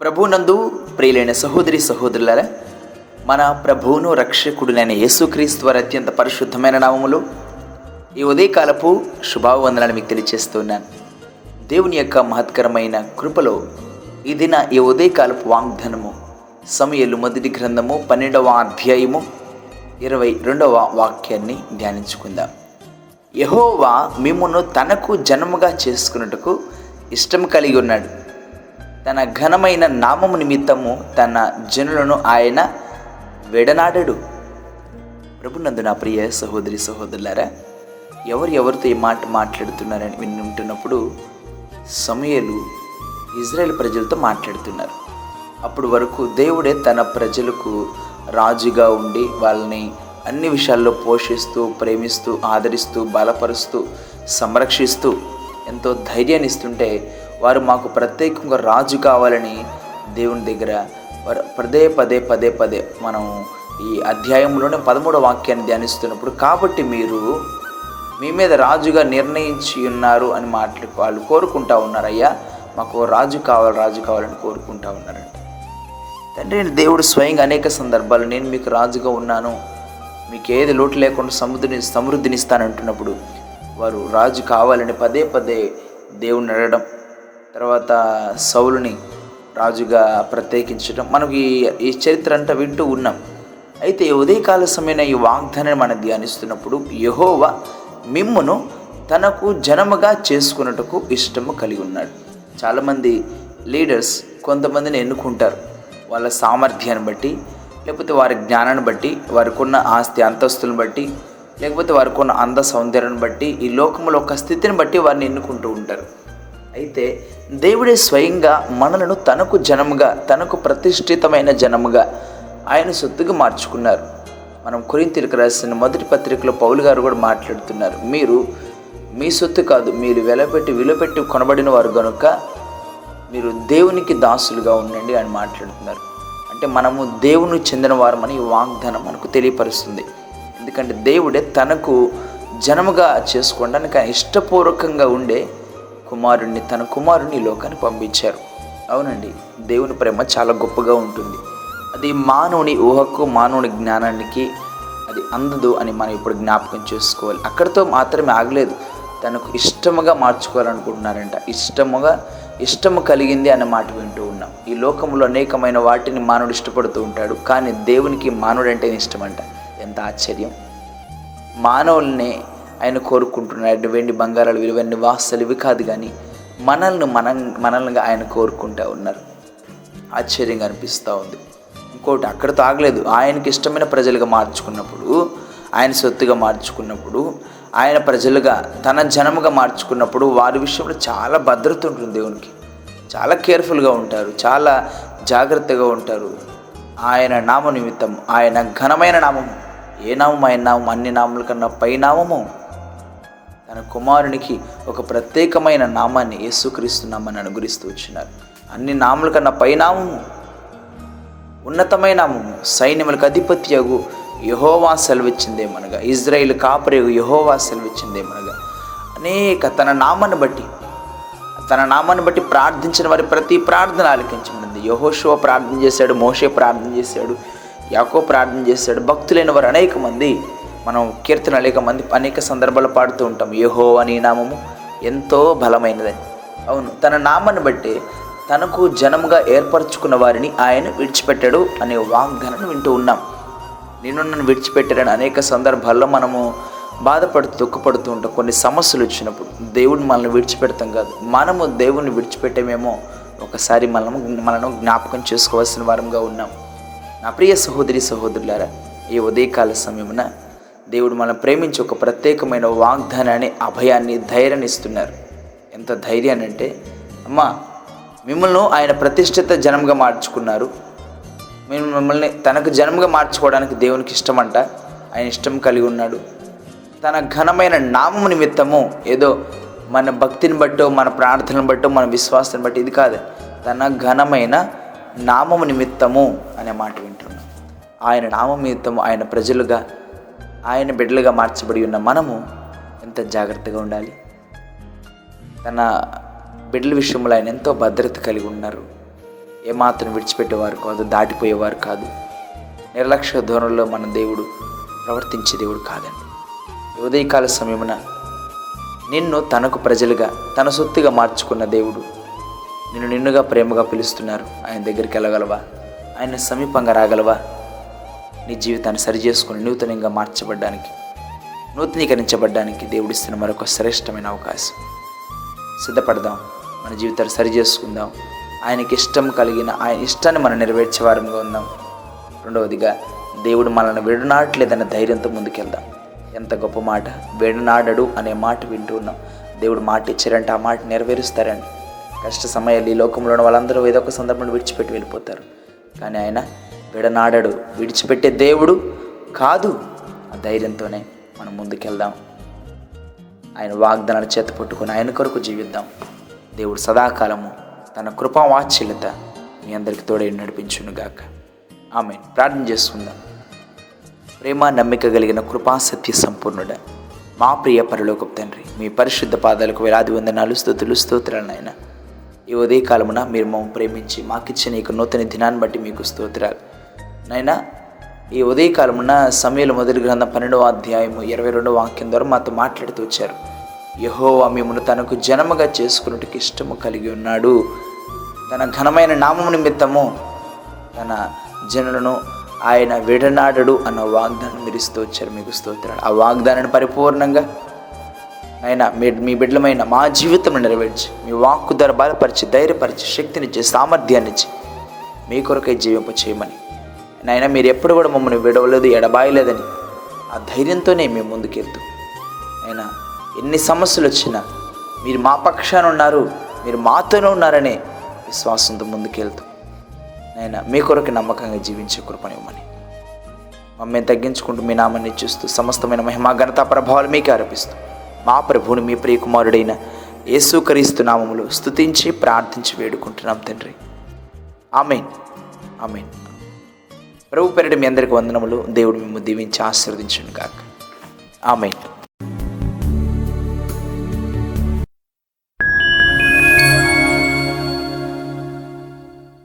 ప్రభునందు ప్రియులైన సహోదరి సహోదరులారా మన ప్రభువును రక్షకుడునైన యేసుక్రీస్తు వారి అత్యంత పరిశుద్ధమైన నామములు ఈ ఉదయకాలపు శుభావందనాన్ని మీకు తెలియజేస్తున్నాను దేవుని యొక్క మహత్కరమైన కృపలో ఇది నా ఈ ఉదయకాలపు వాగ్దానము సమయలు మొదటి గ్రంథము పన్నెండవ అధ్యాయము ఇరవై రెండవ వాక్యాన్ని ధ్యానించుకుందాం. యహోవా మిమ్మును తనకు జన్మగా చేసుకున్నట్టుకు ఇష్టం కలిగి ఉన్నాడు. తన ఘనమైన నామము నిమిత్తము తన జనులను ఆయన విడనాడడు. ప్రభునందు నా ప్రియ సహోదరి సహోదరులారా ఎవరు ఎవరితో ఈ మాట మాట్లాడుతున్నారని వింటున్నప్పుడు సమయలు ఇజ్రాయెల్ ప్రజలతో మాట్లాడుతున్నారు. అప్పుడు వరకు దేవుడే తన ప్రజలకు రాజుగా ఉండి వాళ్ళని అన్ని విషయాల్లో పోషిస్తూ ప్రేమిస్తూ ఆదరిస్తూ బలపరుస్తూ సంరక్షిస్తూ ఎంతో ధైర్యాన్ని ఇస్తుంటే వారు మాకు ప్రత్యేకంగా రాజు కావాలని దేవుని దగ్గర వారు పదే పదే పదే పదే మనం ఈ అధ్యాయంలోనే పదమూడవ వాక్యాన్ని ధ్యానిస్తున్నప్పుడు కాబట్టి మీరు మీ మీద రాజుగా నిర్ణయించి ఉన్నారు అని మాట్లాడు వాళ్ళు కోరుకుంటా ఉన్నారయ్యా మాకు రాజు కావాలి రాజు కావాలని కోరుకుంటా ఉన్నారంట తండ్రి దేవుడు స్వయంగా అనేక సందర్భాలు నేను మీకు రాజుగా ఉన్నాను. మీకు ఏది లోటు లేకుండా సముద్రిని సమృద్ధినిస్తానంటున్నప్పుడు వారు రాజు కావాలని పదే పదే దేవుణ్ణి అడగడం తర్వాత సౌలుని రాజుగా ప్రత్యేకించడం. మనకు ఈ చరిత్ర అంతా వింటూ ఉన్నాం. అయితే ఉదయకాల సమయమైన ఈ వాగ్దానాన్ని మనం ధ్యానిస్తున్నప్పుడు యహోవా మిమ్మును తనకు జనముగా చేసుకున్నట్టుకు ఇష్టము కలిగి ఉన్నాడు. చాలామంది లీడర్స్ కొంతమందిని ఎన్నుకుంటారు. వాళ్ళ సామర్థ్యాన్ని బట్టి లేకపోతే వారి జ్ఞానాన్ని బట్టి వారికి ఉన్న ఆస్తి అంతస్తులను బట్టి లేకపోతే వారికి ఉన్న అంద సౌందర్యాన్ని బట్టి ఈ లోకంలో ఒక స్థితిని బట్టి వారిని ఎన్నుకుంటూ ఉంటారు. అయితే దేవుడే స్వయంగా మనలను తనకు జనముగా తనకు ప్రతిష్ఠితమైన జనముగా ఆయన సొత్తుగా మార్చుకున్నారు. మనం కొరింతలకు రాసిన మొదటి పత్రికలో పౌలు గారు కూడా మాట్లాడుతున్నారు. మీరు మీ సొత్తు కాదు మీరు వెలపెట్టి విలువపెట్టి కొనబడిన వారు కనుక మీరు దేవునికి దాసులుగా ఉండండి అని మాట్లాడుతున్నారు. అంటే మనము దేవుని చెందిన వారమని వాగ్దానం మనకు తెలియపరుస్తుంది. ఎందుకంటే దేవుడే తనకు జనముగా చేసుకోవడానికి ఆయన ఇష్టపూర్వకంగా ఉండే కుమారుణ్ణి తన కుమారుణ్ణి ఈ లోకానికి పంపించారు. అవునండి దేవుని ప్రేమ చాలా గొప్పగా ఉంటుంది. అది మానవుని ఊహకు మానవుని జ్ఞానానికి అది అందదు అని మనం ఇప్పుడు జ్ఞాపకం చేసుకోవాలి. అక్కడితో మాత్రమే ఆగలేదు. తనకు ఇష్టముగా మార్చుకోవాలనుకుంటున్నారంట. ఇష్టముగా ఇష్టము కలిగింది అనే మాట వింటూ ఉన్నాం. ఈ లోకంలో అనేకమైన వాటిని మానవుడు ఇష్టపడుతూ ఉంటాడు. కానీ దేవునికి మానవుడు అంటే ఇష్టం అంట ఆశ్చర్యం. మానవుల్ని ఆయన కోరుకుంటున్నాడు. వెండి బంగారాలు విలువని వాస్తలు ఇవి కాదు కానీ మనల్ని మన మనల్ని ఆయన కోరుకుంటూ ఉన్నారు. ఆశ్చర్యంగా అనిపిస్తూ ఉంది. ఇంకోటి అక్కడ తాగలేదు ఆయనకి ఇష్టమైన ప్రజలుగా మార్చుకున్నప్పుడు ఆయన సొత్తుగా మార్చుకున్నప్పుడు ఆయన ప్రజలుగా తన జనముగా మార్చుకున్నప్పుడు వారి విషయంలో చాలా భద్రత ఉంటుంది దేవునికి. చాలా కేర్ఫుల్గా ఉంటారు. చాలా జాగ్రత్తగా ఉంటారు. ఆయన నామ నిమిత్తం ఆయన ఘనమైన నామము ఏ నామం ఆయన నామం అన్ని నామముల కన్నా పై నామము. తన కుమారునికి ఒక ప్రత్యేకమైన నామాన్ని యేసుక్రీస్తు నామాన్ని అనుగ్రహిస్తూ వచ్చినారు. అన్ని నామల కన్నా పై నామము. ఉన్నతమైన నామము. సైన్యములకు అధిపత్యగు యహోవా సెలవిచ్చిందేమనగా. ఇజ్రాయిల్ కాపరేగు యహోవా సెలవిచ్చిందేమనగా. అనేక తన నామాన్ని బట్టి తన నామాన్ని బట్టి ప్రార్థించిన వారి ప్రతి ప్రార్థన ఆలకించబడింది. యహోషువ ప్రార్థన చేశాడు మోషే ప్రార్థన చేశాడు. యాకో ప్రార్థన చేశాడు భక్తులైన వారు అనేక మంది మనం కీర్తన అనేక మంది అనేక సందర్భాలు పాడుతూ ఉంటాం. యహో అని నామము ఎంతో బలమైనదని అవును తన నామాన్ని బట్టి తనకు జనముగా ఏర్పరచుకున్న వారిని ఆయన విడిచిపెట్టాడు అనే వాగ్దానాన్ని వింటూ ఉన్నాం. నేను నన్ను విడిచిపెట్టాడని అనేక సందర్భాల్లో మనము బాధపడుతూ దుఃఖపడుతూ ఉంటాం. కొన్ని సమస్యలు వచ్చినప్పుడు దేవుడిని మనల్ని విడిచిపెడతాం కాదు. మనము దేవుణ్ణి విడిచిపెట్టేమేమో ఒకసారి మనము మనను జ్ఞాపకం చేసుకోవాల్సిన వారంగా ఉన్నాం. నా ప్రియ సహోదరి సహోదరులారా ఈ ఉదయకాల సమయమున దేవుడు మనం ప్రేమించి ఒక ప్రత్యేకమైన వాగ్దానాన్ని అభయాన్ని ధైర్యాన్ని ఇస్తున్నారు. ఎంత ధైర్యాన్ని అంటే అమ్మా మిమ్మల్ని ఆయన ప్రతిష్ఠిత జనంగా మార్చుకున్నారు. మేము మిమ్మల్ని తనకు జనంగా మార్చుకోవడానికి దేవునికి ఇష్టమంట. ఆయన ఇష్టం కలిగి ఉన్నాడు. తన ఘనమైన నామము నిమిత్తము ఏదో మన భక్తిని బట్టో మన ప్రార్థనను బట్టో మన విశ్వాసాన్ని బట్టి ఇది కాదు. తన ఘనమైన నామము నిమిత్తము అనే మాట వింటున్నాం. ఆయన నామం నిమిత్తము ఆయన ప్రజలుగా ఆయన బిడ్డలుగా మార్చబడి ఉన్న మనము ఎంత జాగ్రత్తగా ఉండాలి? తన బిడ్డల విషయంలో ఆయన ఎంతో భద్రత కలిగి ఉన్నారు. ఏమాత్రం విడిచిపెట్టేవారు కాదు దాటిపోయేవారు కాదు. నిర్లక్ష్య ధోరణిలో మన దేవుడు ప్రవర్తించే దేవుడు కాదండి. ఉదయకాల సమయమున నిన్ను తనకు ప్రజలుగా తన సొత్తుగా మార్చుకున్న దేవుడు నిన్ను నిన్నుగా ప్రేమగా పిలుస్తున్నారు. ఆయన దగ్గరికి వెళ్ళగలవా? ఆయన సమీపంగా రాగలవా? నీ జీవితాన్ని సరిచేసుకుని నూతనంగా మార్చబడ్డానికి నూతనీకరించబడ్డానికి దేవుడిస్తున్న మరొక శ్రేష్టమైన అవకాశం. సిద్ధపడదాం. మన జీవితాన్ని సరి చేసుకుందాం ఆయనకి ఇష్టం కలిగిన ఆయన ఇష్టాన్ని మనం నెరవేర్చే వారంగా ఉందాం. రెండవదిగా దేవుడు మనల్ని విడనాడలేదన్న ధైర్యంతో ముందుకెళ్దాం. ఎంత గొప్ప మాట. విడనాడడు అనే మాట వింటూ ఉన్నాం. దేవుడు మాట ఇచ్చారంటే ఆ మాట నెరవేరుస్తారండి. కష్ట సమయాలు ఈ లోకంలో ఉన్న వాళ్ళందరూ ఏదో ఒక సందర్భంలో విడిచిపెట్టి వెళ్ళిపోతారు. కానీ ఆయన విడనాడడు. విడిచిపెట్టే దేవుడు కాదు. ఆ ధైర్యంతోనే మనం ముందుకెళ్దాం. ఆయన వాగ్దానాలు చేత పట్టుకొని ఆయన కొరకు జీవిద్దాం. దేవుడు సదాకాలము తన కృపా వాత్సల్యత మీ అందరికి తోడై నడిపించునుగాక. ఆమె ప్రార్థన చేసుకుందాం. ప్రేమ నమ్మిక కలిగిన కృపా సత్య సంపూర్ణుడ మా ప్రియ పరలోకపు తండ్రి మీ పరిశుద్ధ పాదాలకు వేలాది వందనాలు స్థుతులు స్తోత్రాలు నాయన. ఈ ఉదయకాలమున మీరు మమ్మల్ని ప్రేమించి మాకిచ్చిన ఈ నూతన దినాన్ని బట్టి మీకు స్తోత్రాలు. నాయనా ఈ ఉదయకాలమున సమయంలో మొదటి గ్రంథం పన్నెండవ అధ్యాయము ఇరవై రెండవ వాక్యం ద్వారా మాతో మాట్లాడుతూ వచ్చారు. యహోవా మిమ్మల్ని తనకు జనముగా చేసుకున్నట్టుకు ఇష్టము కలిగి ఉన్నాడు. తన ఘనమైన నామము నిమిత్తము తన జనులను ఆయన విడనాడడు అన్న వాగ్దానం మీరు ఇస్తూ వచ్చారు. మీకు స్తోత్రాలు. ఆ వాగ్దానాన్ని పరిపూర్ణంగా ఆయన మీ మీ బిడ్డలమైన మా జీవితం నెరవేర్చి మీ వాక్కు ధర బలపరిచి ధైర్యపరిచి శక్తినిచ్చి సామర్థ్యాన్నిచ్చి మీ కొరకై జీవింప చేయమని. నాయన మీరు ఎప్పుడు కూడా మమ్మల్ని విడవలేదు ఎడబాయలేదని ఆ ధైర్యంతోనే మేము ముందుకెళ్తూ. అయినా ఎన్ని సమస్యలు వచ్చినా మీరు మా పక్షాన ఉన్నారు మీరు మాతోనే ఉన్నారనే విశ్వాసంతో ముందుకెళ్తూ. అయినా మీ కొరకు నమ్మకంగా జీవించే కృపనివ్వమని మమ్మల్ని తగ్గించుకుంటూ మీ నామాన్ని చూస్తూ సమస్తమైన మహిమా ఘనతా ప్రభావాలు మీకే ఆరోపిస్తూ మా ప్రభువుని మీ ప్రియకుమారుడైన యేసుక్రీస్తు నామములు స్తుతించి ప్రార్థించి వేడుకుంటున్నాం తండ్రి. ఆమెన్. ఆమెన్. ప్రభు పెరడు మీ అందరికి వందనములు. దేవుడు మేము దీవించి ఆశీర్వదించును కాక ఆమెన్.